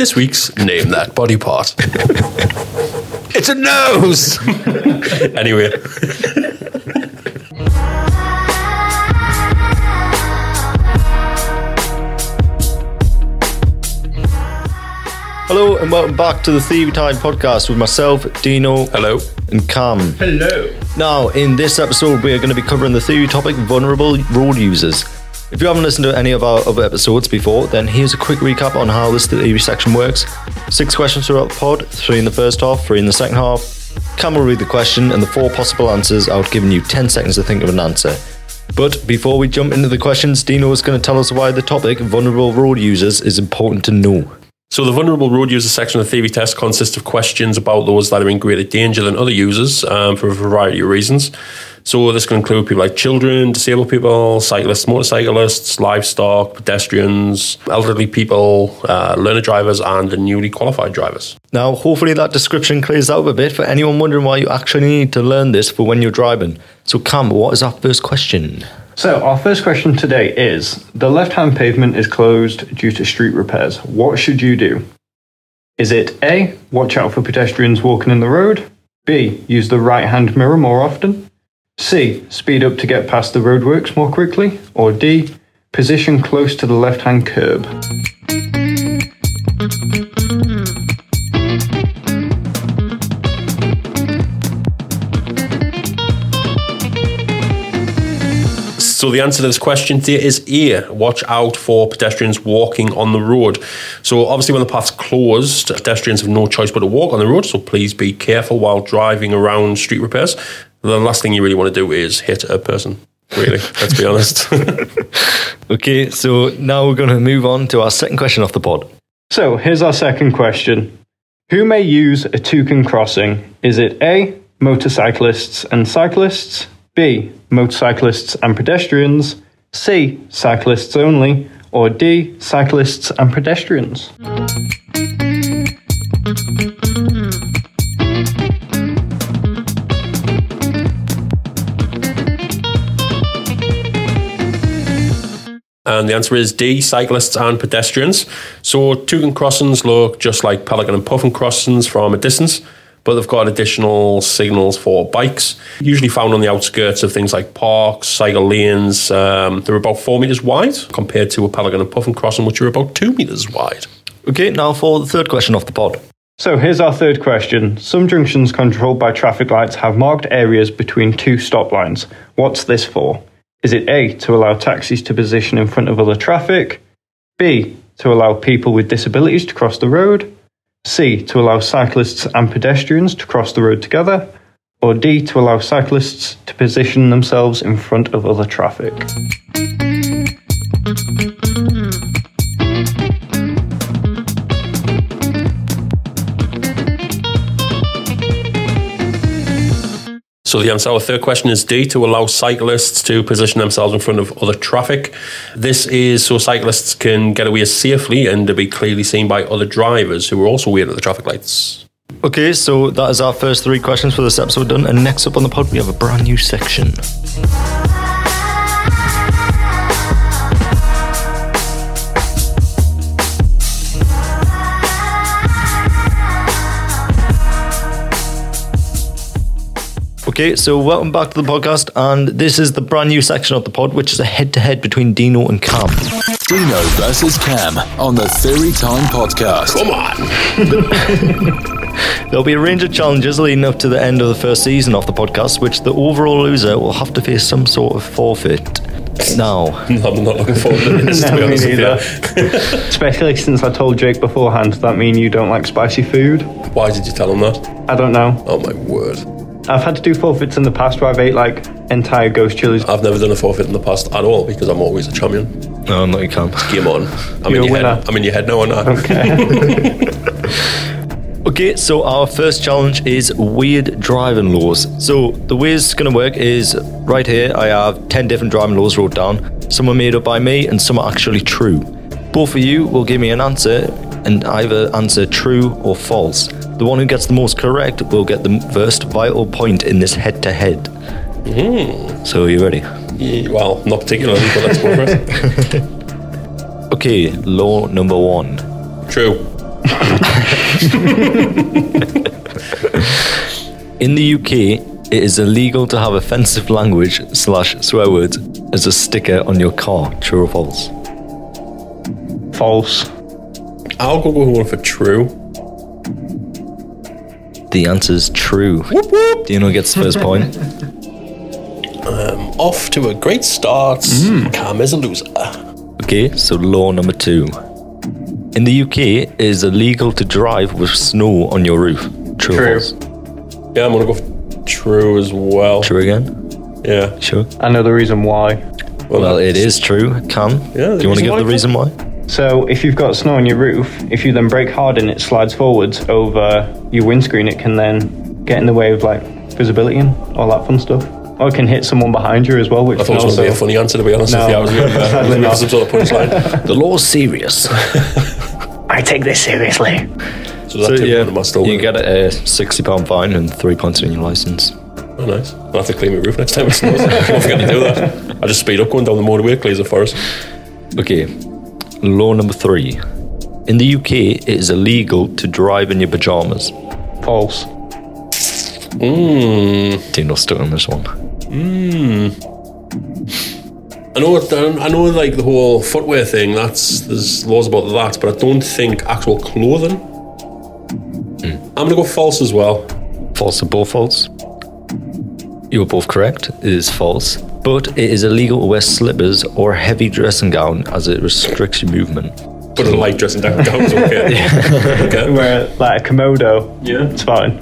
This week's Name That Body Part. it's a nose! anyway. Hello and welcome back to the Theory Time podcast with myself, Dino, Hello. and Cam. Hello. Now, in this episode, we are going to be covering the theory topic vulnerable road users. If you haven't listened to any of our other episodes before, then here's a quick recap on how this theory section works. Six questions throughout the pod, three in the first half, three in the second half. Cam will read the question and the four possible answers out, giving you 10 seconds to think of an answer. But before we jump into the questions, Dino is going to tell us why the topic vulnerable road users is important to know. So, the vulnerable road user section of the theory test consists of questions about those that are in greater danger than other users um, for a variety of reasons. So, this can include people like children, disabled people, cyclists, motorcyclists, livestock, pedestrians, elderly people, uh, learner drivers, and the newly qualified drivers. Now, hopefully, that description clears up a bit for anyone wondering why you actually need to learn this for when you're driving. So, Cam, what is our first question? So, our first question today is The left hand pavement is closed due to street repairs. What should you do? Is it A. Watch out for pedestrians walking in the road? B. Use the right hand mirror more often? C. Speed up to get past the roadworks more quickly? Or D. Position close to the left hand curb? So the answer to this question here is A. Watch out for pedestrians walking on the road. So obviously, when the path's closed, pedestrians have no choice but to walk on the road. So please be careful while driving around street repairs. The last thing you really want to do is hit a person. Really, let's be honest. Okay, so now we're going to move on to our second question off the pod. So, here's our second question Who may use a toucan crossing? Is it A. Motorcyclists and cyclists? B. Motorcyclists and pedestrians? C. Cyclists only? Or D. Cyclists and pedestrians? And the answer is D, cyclists and pedestrians. So toucan crossings look just like pelican and puffin crossings from a distance, but they've got additional signals for bikes, usually found on the outskirts of things like parks, cycle lanes. Um, they're about four metres wide compared to a pelican and puffin crossing, which are about two metres wide. Okay, now for the third question off the pod. So, here's our third question. Some junctions controlled by traffic lights have marked areas between two stop lines. What's this for? Is it A, to allow taxis to position in front of other traffic? B, to allow people with disabilities to cross the road? C, to allow cyclists and pedestrians to cross the road together? Or D, to allow cyclists to position themselves in front of other traffic? So the answer our third question is D, to allow cyclists to position themselves in front of other traffic. This is so cyclists can get away safely and to be clearly seen by other drivers who are also waiting at the traffic lights. Okay, so that is our first three questions for this episode done. And next up on the pod, we have a brand new section. Okay, so welcome back to the podcast, and this is the brand new section of the pod, which is a head-to-head between Dino and Cam. Dino versus Cam on the Theory Time podcast. Come on! There'll be a range of challenges leading up to the end of the first season of the podcast, which the overall loser will have to face some sort of forfeit. Now, I'm not looking forward to this, to be me honest with you. Especially since I told Jake beforehand, does that mean you don't like spicy food? Why did you tell him that? I don't know. Oh my word. I've had to do forfeits in the past where I've ate like entire ghost chilies. I've never done a forfeit in the past at all because I'm always a champion. no, not you, Cam. Game on. I'm You're in a your head. winner. I'm in your head now or not? Okay. Okay, so our first challenge is weird driving laws. So the way it's going to work is right here. I have ten different driving laws wrote down. Some are made up by me, and some are actually true. Both of you will give me an answer, and either answer true or false. The one who gets the most correct will get the first vital point in this head-to-head. Hmm. So are you ready? Yeah, well, not particularly, but let's go for it. Okay, law number one. True. In the UK, it is illegal to have offensive language slash swear words as a sticker on your car. True or false? False. I'll go with one for true. The answer is true. Dino gets the first point. Um, off to a great start. Hmm. Cam is a loser. Okay, so law number two. In the UK, it is illegal to drive with snow on your roof. True, True. or false? Yeah, I'm gonna go for true as well. True again? Yeah. Sure. I know the reason why. Well, it is true. Cam, Yeah, do you want to reason give why, the reason why? So if you've got snow on your roof, if you then brake hard and it slides forwards over your windscreen, it can then get in the way of like visibility and all that fun stuff. Or it can hit someone behind you as well, which I thought it was going to be a funny answer, to be honest. No. If you, I was going to uh, some sort of punchline. The law's serious. I take this seriously. So, that so two yeah, am I you get a sixty pound fine and three points on your license. Oh, nice. I'll have to clean my roof next time it snows. Don't forget to do that. I just speed up going down the motorway, it clears it for us. Okay, law number three. In the UK, it is illegal to drive in your pajamas. False. Mmm. Dino stuck on this one. Mmm. I know, it- I know, like the whole footwear thing. That's there's laws about that, but I don't think actual clothing. Hmm. I'm gonna go false as well. False or both false? You were both correct. It is false. But it is illegal to wear slippers or a heavy dressing gown as it restricts your movement. But a light dressing gown gown's okay. okay. Where like a kimono, Yeah. it's fine.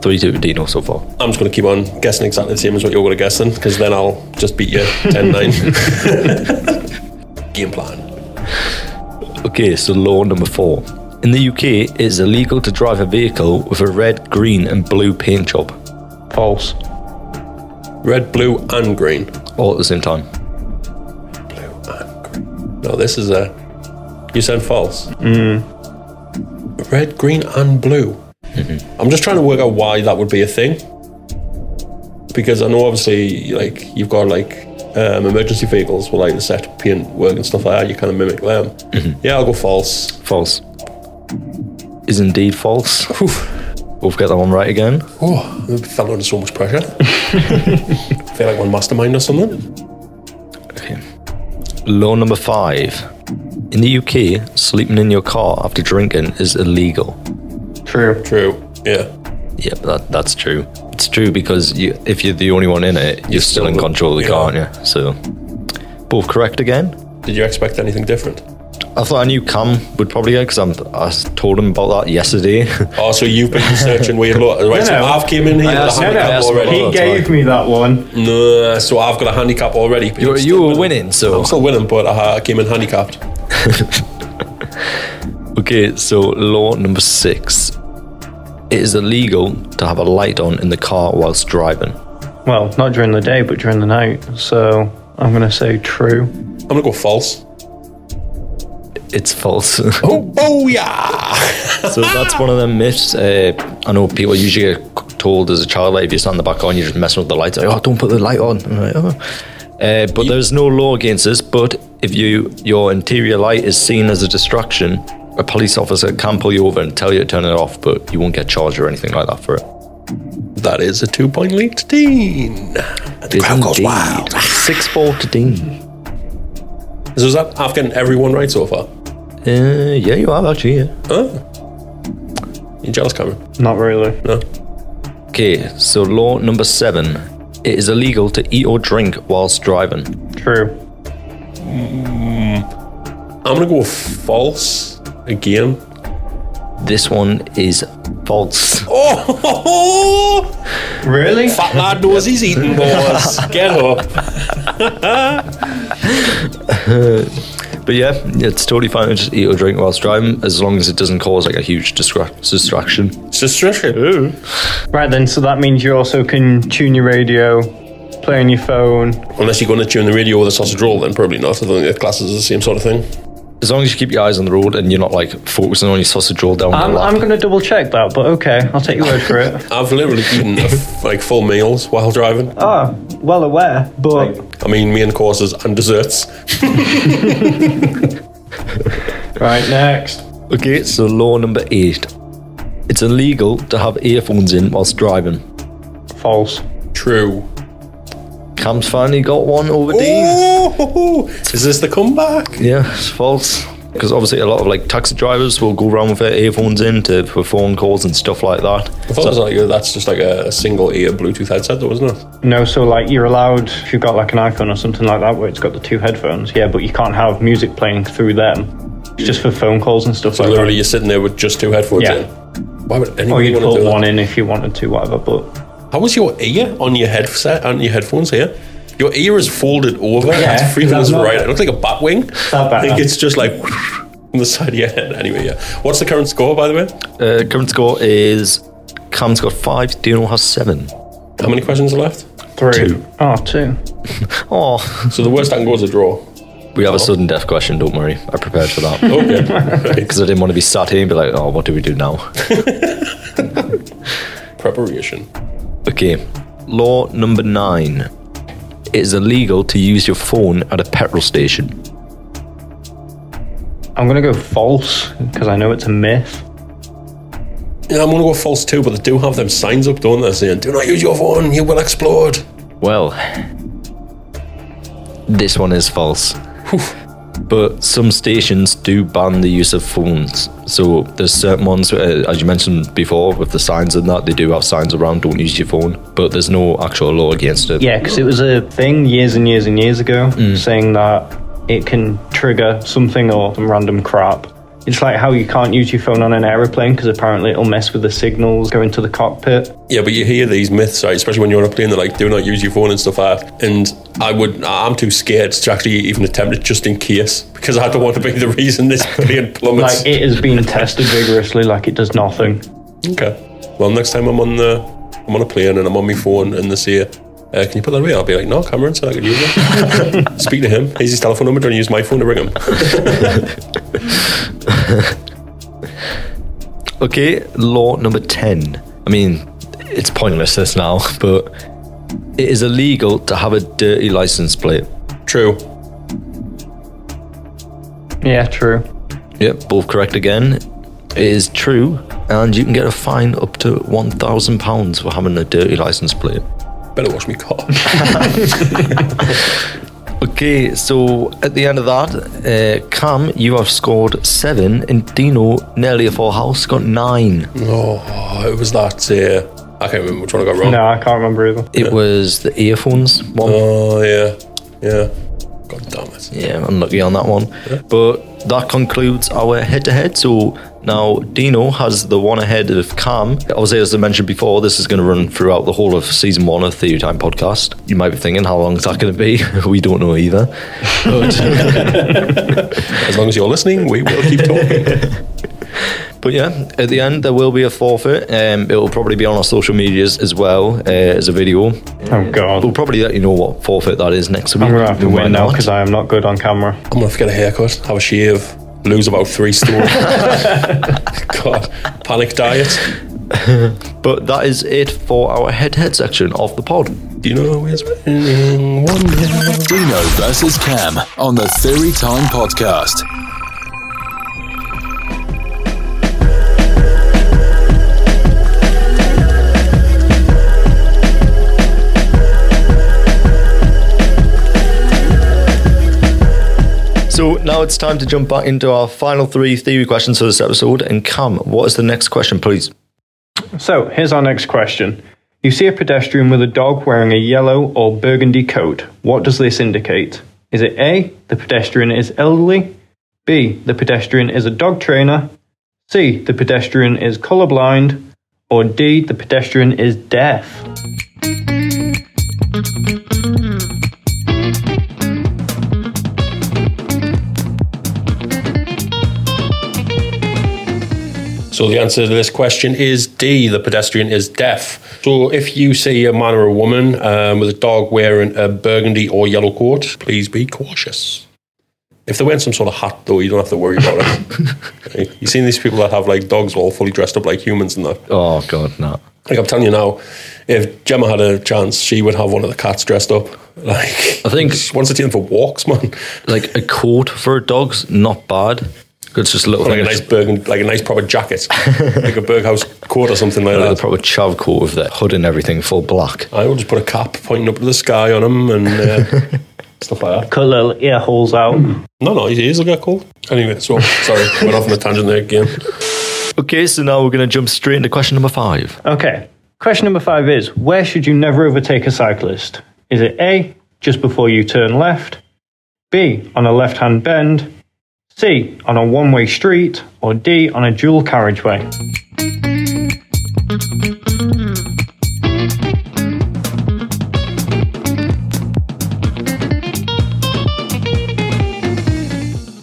Three two to Dino so far. I'm just gonna keep on guessing exactly the same as what you're gonna guess then, because then I'll just beat you 10-9. Game plan. Okay, so law number four. In the UK, it is illegal to drive a vehicle with a red, green, and blue paint job False. Red, blue, and green. all at the same time. Blue and green. No, this is a. You said false. Mm. Red, green, and blue. I'm just trying to work out why that would be a thing. Because I know obviously, like you've got like um, emergency vehicles with like the set paint work and stuff like that. You kind of mimic them. Yeah, I'll go false. False. Is indeed false. Both get that one right again. Oh, I fell under so much pressure. feel like one mastermind or something. Okay. Law number five. In the UK, sleeping in your car after drinking is illegal. True. True. Yeah. Yeah, that, that's true. It's true because you, if you're the only one in it, you're, still, still in the- control of the yeah. car, aren't you? So, both correct again. Did you expect anything different? I thought I knew Cam would probably go because I told him about that yesterday. Oh, so you've been searching. researching weird law. Right, so No, no. I've came in here with a handicap I already. He gave right. me that one. No, so I've got a handicap already. you you're were winning, so I'm still winning, but I, I came in handicapped. okay. So law number six. It is illegal to have a light on in the car whilst driving. Well, not during the day, but during the night. So I'm going to say true. I'm gonna go false. It's false. Oh, oh yeah! so that's one of them myths. Uh, I know people usually get told as a child, like if you stand in the back on, you're just messing with the lights. Like, oh, don't put the light on. I'm like, oh. Uh, but there's no law against this. But if you your interior light is seen as a distraction, a police officer can pull you over and tell you to turn it off, but you won't get charged or anything like that for it. That is a two-point lead to Dean. The Is crowd goes wild. Six four to Dean. So is that gotten everyone right so far? Uh, yeah, you have actually. Yeah. Oh. You jealous, Cameron? Not really. No. Okay, so law number seven: it is illegal to eat or drink whilst driving. True. I'm gonna go false again. This one is false. Oh, Really? fat lad knows he's eating, boys. Get up. But yeah, it's totally fine to just eat or drink whilst driving, as long as it doesn't cause like a huge distra- distraction. It's discretion. Right then, so that means you also can tune your radio, play on your phone. Unless you're going to tune the radio with a sausage roll, then probably not. I don't think the classes are the same sort of thing. As long as you keep your eyes on the road and you're not like focusing on your sausage roll down I'm, the lap. I'm going to double check that, but okay, I'll take your word for it. I've literally eaten like full meals while driving. Ah, well aware, but I mean, main courses and desserts. right next. Okay, so law number eight. It's illegal to have earphones in whilst driving. False. True. Cam's finally got one over D. Oh, is this the comeback? Yeah, it's false. Because obviously a lot of like taxi drivers will go around with their earphones in to for phone calls and stuff like that. I thought it was like uh, that's just like a, a single ear Bluetooth headset, though, wasn't it? No, so like you're allowed if you've got like an iPhone or something like that where it's got the two headphones. Yeah, but you can't have music playing through them. It's just for phone calls and stuff like that. So like literally, that. you're sitting there with just two headphones Yeah. in. Why would Or anyone you'd want to put do one that? in if you wanted to, whatever. But How was your ear on your headset on your headphones here? Your ear is folded over. Yeah, it's freaking that's us right. It looks like a bat wing. That I think it's just like on the side of your head. Anyway, yeah. What's the current score, by the way? Uh, current score is Cam's got five, Dino has seven. How many questions are left? three. Two. Oh, two. Oh, So the worst I can go is a draw. we have a sudden death question, don't worry. I prepared for that. Okay. Because I didn't want to be sat here and be like, oh, what do we do now? Preparation. Okay, law number nine. It is illegal to use your phone at a petrol station. I'm gonna go false because I know it's a myth. Yeah, I'm gonna go false too, but they do have them signs up, don't they, saying "Do not use your phone, you will explode." Well, this one is false. But some stations do ban the use of phones. So there's certain ones, uh, as you mentioned before, with the signs and that, they do have signs around, don't use your phone. But there's no actual law against it. Yeah, because it was a thing years and years and years ago Mm. saying that it can trigger something or some random crap. It's like how you can't use your phone on an aeroplane because apparently it'll mess with the signals going to the cockpit. Yeah, but you hear these myths, right? Especially when you're on a plane, they're like, "Do not use your phone" and stuff like that. And I would, I'm too scared to actually even attempt it, just in case, because I don't want to be the reason this plane plummets. Like it has been tested vigorously, like it does nothing. Okay. Well, next time I'm on the, I'm on a plane and I'm on my phone and they say, uh, "Can you put that away?" I'll be like, "No, Cameron said I could use it." Speak to him. Here's his telephone number. Do you use my phone to ring him? Okay, law number 10. I mean, it's pointless this now, but it is illegal to have a dirty license plate. True. Yeah, true. Yep, both correct again. It is true, and you can get a fine up to £1,000 for having a dirty license plate. Better wash me car. Okay, so at the end of that, uh, Cam, you have scored seven, and Dino, nearly a full house, got nine. oh, it was that. Uh, I can't remember which one I got wrong. No, I can't remember either. It was the earphones one. Oh yeah, yeah. God damn it. Yeah, unlucky on that one. But that concludes our head to head. So now Dino has the one ahead of Cam. Obviously, as I mentioned before, this is going to run throughout the whole of season one of Theory Time podcast. You might be thinking, how long is that going to be? we don't know either. But, As long as you're listening, we will keep talking. but yeah, at the end, there will be a forfeit. Um, it will probably be on our social medias as well uh, as a video. Oh god. We'll probably let you know what forfeit that is next week. I'm gonna have to We win now because I am not good on camera. I'm gonna have to get a haircut, have a shave, lose about three stone. God, panic diet. But that is it for our head to head section of the pod. Do you know who's winning one? Dino versus Cam on the Theory Time podcast. So now it's time to jump back into our final three theory questions for this episode. And Cam, what is the next question, please? So here's our next question. You see a pedestrian with a dog wearing a yellow or burgundy coat. What does this indicate? Is it A, the pedestrian is elderly? B, the pedestrian is a dog trainer? C, the pedestrian is colorblind? Or D, the pedestrian is deaf? So the answer to this question is D. The pedestrian is deaf. So if you see a man or a woman um, with a dog wearing a burgundy or yellow coat, please be cautious. If they're wearing some sort of hat, though, you don't have to worry about it. You've seen these people that have like dogs all fully dressed up like humans and that. Oh God, no. Like I'm telling you now, if Gemma had a chance, she would have one of the cats dressed up. Like I think- wants to take for walks, man. Like a coat for dog's not bad. It's just a little like a nice burgundy, like a nice proper jacket, like a Berghaus coat or something like like a that. proper chav coat with the hood and everything full black. I will just put a cap pointing up to the sky on him and uh, stuff like that. Cut little ear holes out. No, no, his ears will get cold. Anyway, so sorry, went off on a tangent there again. Okay, so now we're going to jump straight into question number five. Okay. Question number five is Where should you never overtake a cyclist? Is it A, just before you turn left? B, on a left hand bend? C, on a one way street? Or D, on a dual carriageway?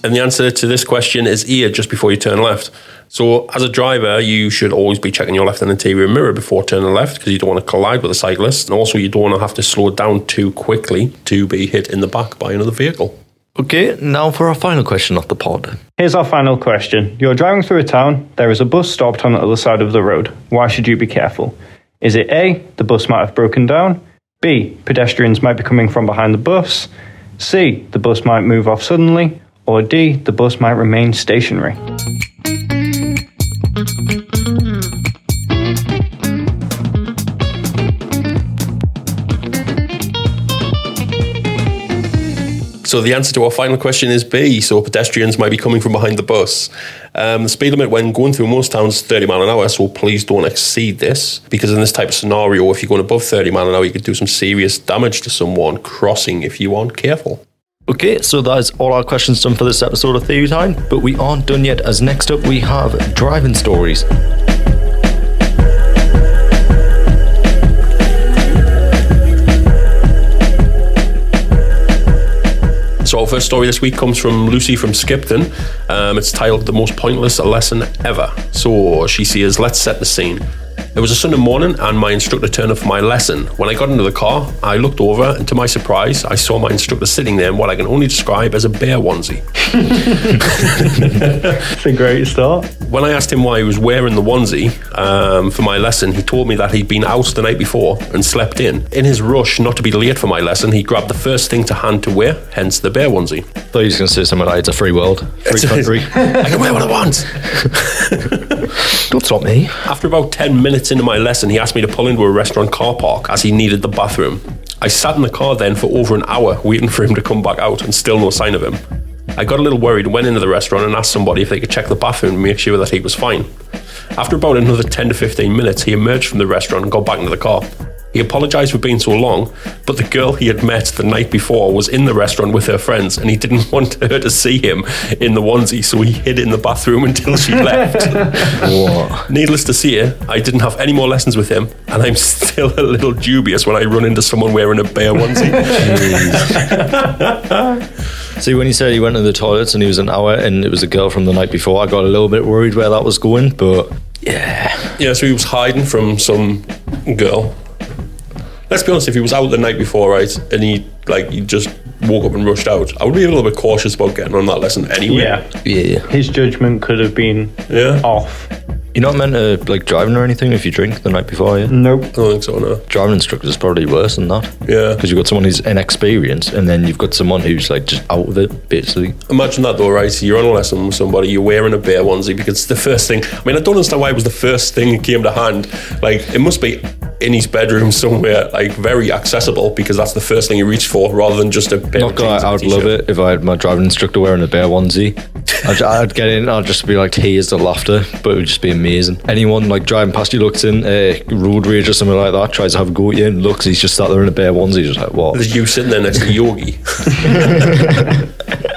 And the answer to this question is ear just before you turn left. So, as a driver, you should always be checking your left and interior mirror before turning left because you don't want to collide with a cyclist. And also, you don't want to have to slow down too quickly to be hit in the back by another vehicle. Okay, now for our final question of the pod. Here's our final question. You're driving through a town, there is a bus stopped on the other side of the road. Why should you be careful? Is it A, the bus might have broken down? B, pedestrians might be coming from behind the bus? C, the bus might move off suddenly? Or D, the bus might remain stationary? So the answer to our final question is B. So pedestrians might be coming from behind the bus. Um, the speed limit when going through most towns is 30 mile an hour, so please don't exceed this because in this type of scenario, if you're going above 30 mile an hour, you could do some serious damage to someone crossing if you aren't careful. Okay, so that is all our questions done for this episode of Theory Time, but we aren't done yet, as next up we have driving stories. So our first story this week comes from Lucy from Skipton. Um, it's titled "The Most Pointless Lesson Ever." So she says, "Let's set the scene." It was a Sunday morning, and my instructor turned up for my lesson. When I got into the car, I looked over, and to my surprise, I saw my instructor sitting there in what I can only describe as a bear onesie. It's a great start. When I asked him why he was wearing the onesie um, for my lesson, he told me that he'd been out the night before and slept in. In his rush not to be late for my lesson, he grabbed the first thing to hand to wear, hence the bear onesie. Thought he was going to say something like it's a free world, free country. I can wear what I want. Don't stop me. After about 10 minutes into my lesson, he asked me to pull into a restaurant car park as he needed the bathroom. I sat in the car then for over an hour waiting for him to come back out and still no sign of him. I got a little worried, went into the restaurant and asked somebody if they could check the bathroom and make sure that he was fine. After about another 10 to 15 minutes, he emerged from the restaurant and got back into the car. He apologised for being so long, but the girl he had met the night before was in the restaurant with her friends and he didn't want her to see him in the onesie, so he hid in the bathroom until she left. What? Needless to say, I didn't have any more lessons with him, and I'm still a little dubious when I run into someone wearing a bear onesie. See, when he said he went to the toilets and he was an hour and it was a girl from the night before, I got a little bit worried where that was going, but yeah. yeah, so he was hiding from some girl. Let's be honest, if he was out the night before, right, and he like he just woke up and rushed out, I would be a little bit cautious about getting on that lesson anyway. Yeah. Yeah. His judgment could have been Yeah. off. You're not meant to like driving or anything if you drink the night before, yeah? Nope. I don't think so, no. Driving instructors is probably worse than that. Yeah. Because you've got someone who's inexperienced and then you've got someone who's like just out of it, basically. Imagine that though, right? So you're on a lesson with somebody, you're wearing a bear onesie because it's the first thing. I mean, I don't understand why it was the first thing that came to hand. Like, it must be in his bedroom somewhere, like very accessible because that's the first thing he reached for rather than just a pair Not of gonna, I would love it if I had my driving instructor wearing a bear onesie. I'd, I'd get in, I'd just be like tears of laughter, but it would just be amazing. Anyone like driving past you looks in uh, road rage or something like that, tries to have a go at you and looks, he's just sat there in a bear onesie, just like what? There's you sitting there next to Yogi.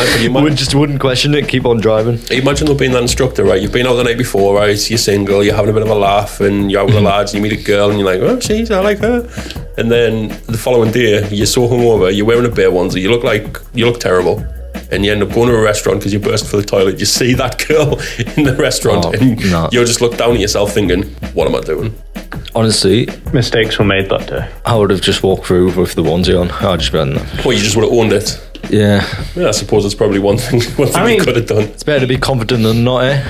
I can you Would just wouldn't question it, keep on driving. imagine though being that instructor, right? You've been out the night before, right? You're single, you're having a bit of a laugh, and you're out with the mm-hmm. lads, and you meet a girl, and you're like, oh, jeez, I like her. And then the following day, you're so hungover, you're wearing a bear onesie, you look like you look terrible. And you end up going to a restaurant because you burst for the toilet. You see that girl in the restaurant, Oh, and no. you just look down at yourself, thinking, "What am I doing?" Honestly, Mistakes were made that day. I would have just walked through with the onesie on. I'd just been, Well, you just would have owned it. Yeah. Yeah, I suppose it's probably one thing, one thing I he mean- could have done. It's better to be confident than not, eh?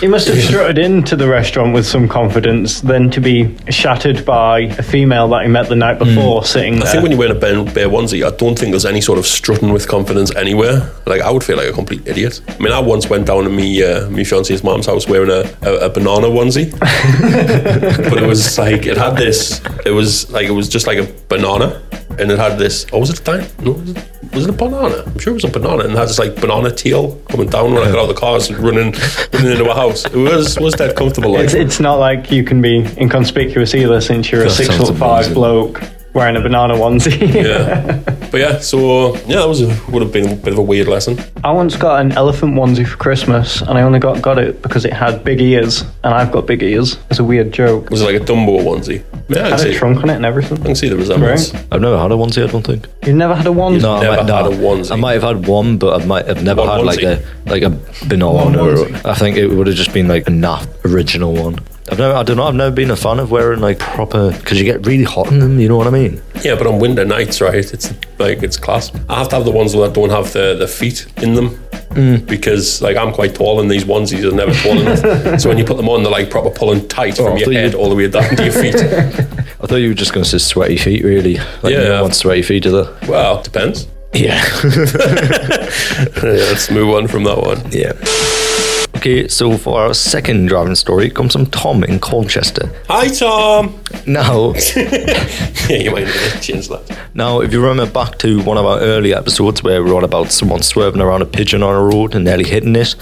He must have strutted into the restaurant with some confidence than to be shattered by a female that he met the night before sitting I there. think when you wear a bare, bear onesie, I don't think there's any sort of strutting with confidence anywhere. Like I would feel like a complete idiot. I mean, I once went down to me uh, me fiance's mom's house wearing a, a, a banana onesie, but it was like it had this. It was like it was just like a banana, and it had this. Oh, was it a dime? No, was it, was it a banana? I'm sure it was a banana, and it had this like banana tail coming down when I got out of the cars and running running into a house. It was was that comfortable. Like it's, it's not like you can be inconspicuous either since you're a six sounds foot five amazing. bloke wearing a banana onesie. yeah, but yeah. So yeah, that was a, would have been a bit of a weird lesson. I once got an elephant onesie for Christmas and I only got, got it because it had big ears and I've got big ears. It's a weird joke. Was it like a Dumbo onesie? Yeah, I had see. a trunk on it and everything. I can see the resemblance. Right. I've never had a onesie, I don't think. You've never had a onesie? No, I Never might, no, had a onesie. I might have had one, but I might have never One had like a like a banana. One Or. I think it would have just been like a naff original one. I've never, I don't know. I've never been a fan of wearing like proper because you get really hot in them. You know what I mean? Yeah, but on winter nights, right? It's like it's class. I have to have the ones that don't have the, the feet in them mm. because like I'm quite tall and these onesies are never tall enough. so when you put them on, they're like proper pulling tight Oh, from your head all the way down to your feet. I thought you were just going to say sweaty feet. Really? Like, Yeah. No one sweaty feet, do they? well, depends. Yeah. Yeah, let's move on from that one. yeah. Okay, so for our second driving story comes from Tom in Colchester. Hi, Tom. Now, yeah, you might need change that. Now, if you remember back to one of our early episodes where we were on about someone swerving around a pigeon on a road and nearly hitting it,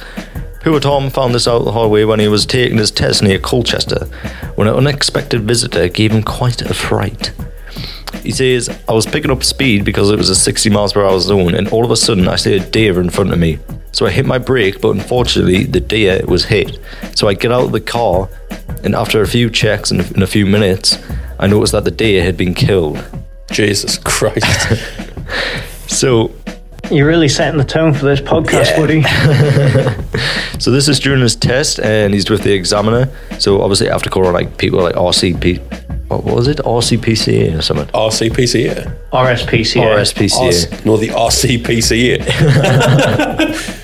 poor Tom found this out the hard way when he was taking his test near Colchester, when an unexpected visitor gave him quite a fright. He says, I was picking up speed because it was a 60 miles per hour zone, and all of a sudden I see a deer in front of me. So I hit my brake, but unfortunately the deer was hit. So I get out of the car, and after a few checks and in a few minutes, I noticed that the deer had been killed. Jesus Christ. So You're really setting the tone for this podcast, Yeah. buddy. So this is during his test, and he's with the examiner. So obviously, after calling like people like RCP, what was it, RCPCA or something? RCPCA. RSPCA. RSPCA. No, the RCPCA.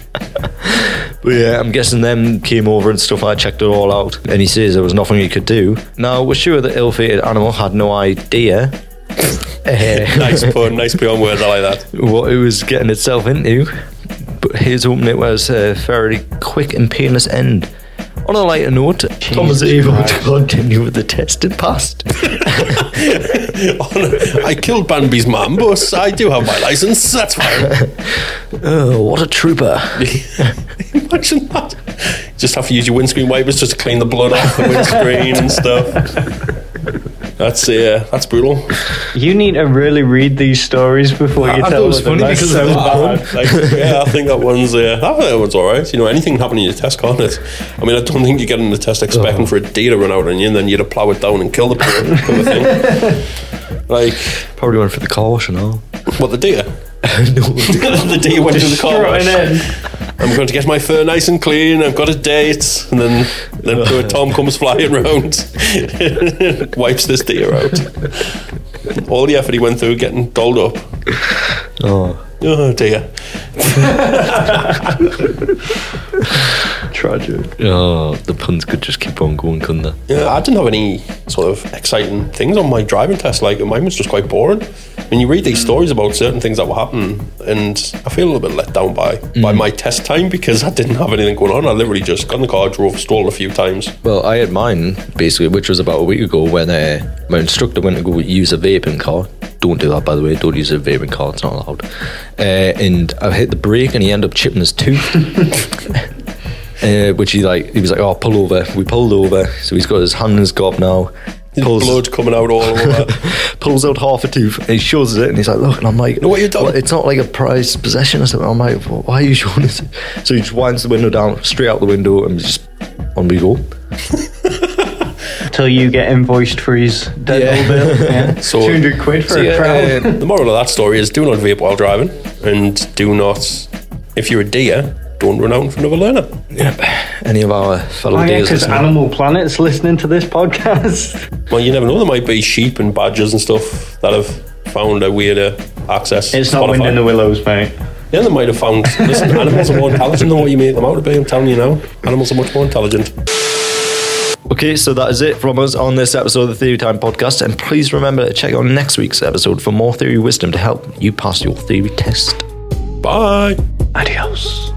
But yeah, I'm guessing them came over and stuff. I checked it all out, and he says there was nothing he could do. Now we're sure the ill-fated animal had no idea. nice pun, nice play on words. I like that. what it was getting itself into. But here's hoping it was a fairly quick and painless end. On a lighter note, Tom was able to continue with the test and passed. I killed Bambi's mum, but I do have my license. That's fine. oh, what a trooper! Imagine that. Just have to use your windscreen wipers just to clean the blood off the windscreen and stuff. That's uh, that's brutal. You need to really read these stories before you I thought tell it was them. funny because so of the bad. Like, yeah, I think that one's uh, I think that one's all right. You know, anything happening happen in your test, can't it? I mean, I don't think you get in the test expecting for a D to run out on you, and then you to plow it down and kill the poor, poor thing. Like, Probably went for the caution, huh? what the deer? no. the deer went to the car wash. Strutting in. I'm going to get my fur nice and clean. I've got a date, and then then poor Tom comes flying round, wipes this deer out. All the effort he went through getting dolled up. Oh, Oh dear. Tragic. oh, the puns could just keep on going, couldn't they? Yeah, I didn't have any sort of exciting things on my driving test. Like mine was just quite boring. When you read these stories about certain things that will happen, and I feel a little bit let down by by my test time because I didn't have anything going on. I literally just got in the car, drove, stalled a few times. Well, I had mine basically, which was about a week ago when uh, my instructor went to go use a vaping car. Don't do that, by the way. Don't use a vaping car; it's not allowed. Uh, and I hit the brake, and he ended up chipping his tooth. uh, which he like, he was like, "Oh, pull over." We pulled over, so he's got his hand in his gob now. Pulls, Blood coming out all over. pulls out half a tooth, and he shows it, and he's like, "Look," and I'm like, Know what you've done? "Well, It's not like a prized possession or something." I'm like, well, "Why are you showing it?" So he just winds the window down, straight out the window, and just on we go. Till you get invoiced for his dead Yeah. bill. Yeah. So- 200 quid for So, a yeah, crown. uh, the moral of that story is: do not vape while driving, and do not, if you're a deer, don't run out in front of a learner. Yep. Any of our fellow Oh, yeah, deers? Animal Planet's listening to this podcast. Well, you never know. There might be sheep and badgers and stuff that have found a weirder access. It's to not wind in the willows, mate. Yeah, they might have found. Listen, animals are more intelligent than what you make them out to be. I'm telling you now, animals are much more intelligent. Okay, so that is it from us on this episode of the Theory Time podcast. And please remember to check out next week's episode for more theory wisdom to help you pass your theory test. Bye. Adios.